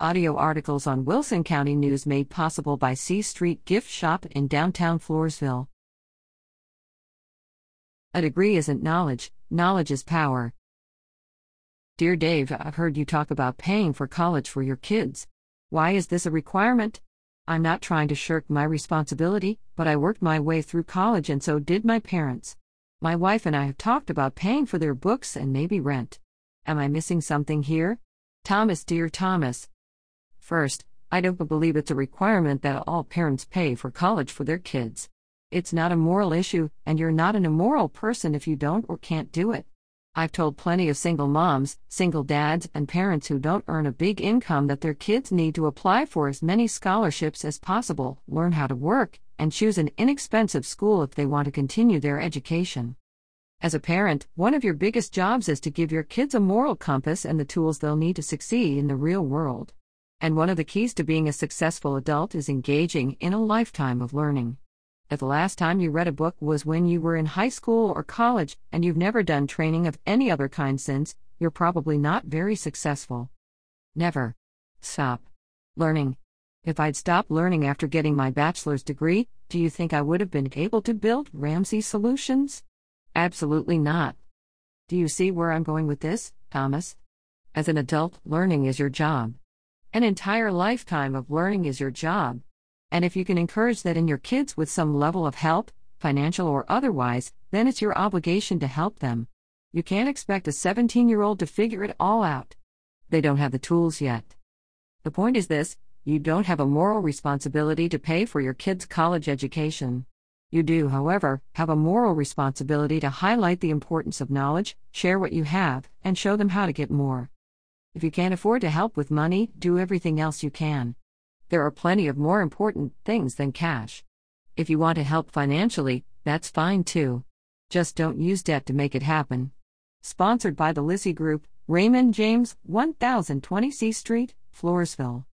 Audio articles on Wilson County News made possible by C Street Gift Shop in downtown Floresville. A degree isn't knowledge, knowledge is power. Dear Dave, I've heard you talk about paying for college for your kids. Why is this a requirement? I'm not trying to shirk my responsibility, but I worked my way through college and so did my parents. My wife and I have talked about paying for their books and maybe rent. Am I missing something here? Thomas, dear Thomas, First, I don't believe it's a requirement that all parents pay for college for their kids. It's not a moral issue, and you're not an immoral person if you don't or can't do it. I've told plenty of single moms, single dads, and parents who don't earn a big income that their kids need to apply for as many scholarships as possible, learn how to work, and choose an inexpensive school if they want to continue their education. As a parent, one of your biggest jobs is to give your kids a moral compass and the tools they'll need to succeed in the real world. And one of the keys to being a successful adult is engaging in a lifetime of learning. If the last time you read a book was when you were in high school or college and you've never done training of any other kind since, you're probably not very successful. Never stop learning. If I'd stopped learning after getting my bachelor's degree, do you think I would have been able to build Ramsey Solutions? Absolutely not. Do you see where I'm going with this, Thomas? As an adult, learning is your job. An entire lifetime of learning is your job. And if you can encourage that in your kids with some level of help, financial or otherwise, then it's your obligation to help them. You can't expect a 17 year old to figure it all out. They don't have the tools yet. The point is this you don't have a moral responsibility to pay for your kids' college education. You do, however, have a moral responsibility to highlight the importance of knowledge, share what you have, and show them how to get more. If you can't afford to help with money, do everything else you can. There are plenty of more important things than cash. If you want to help financially, that's fine too. Just don't use debt to make it happen. Sponsored by the Lissy Group, Raymond James, 1020 C Street, Floresville.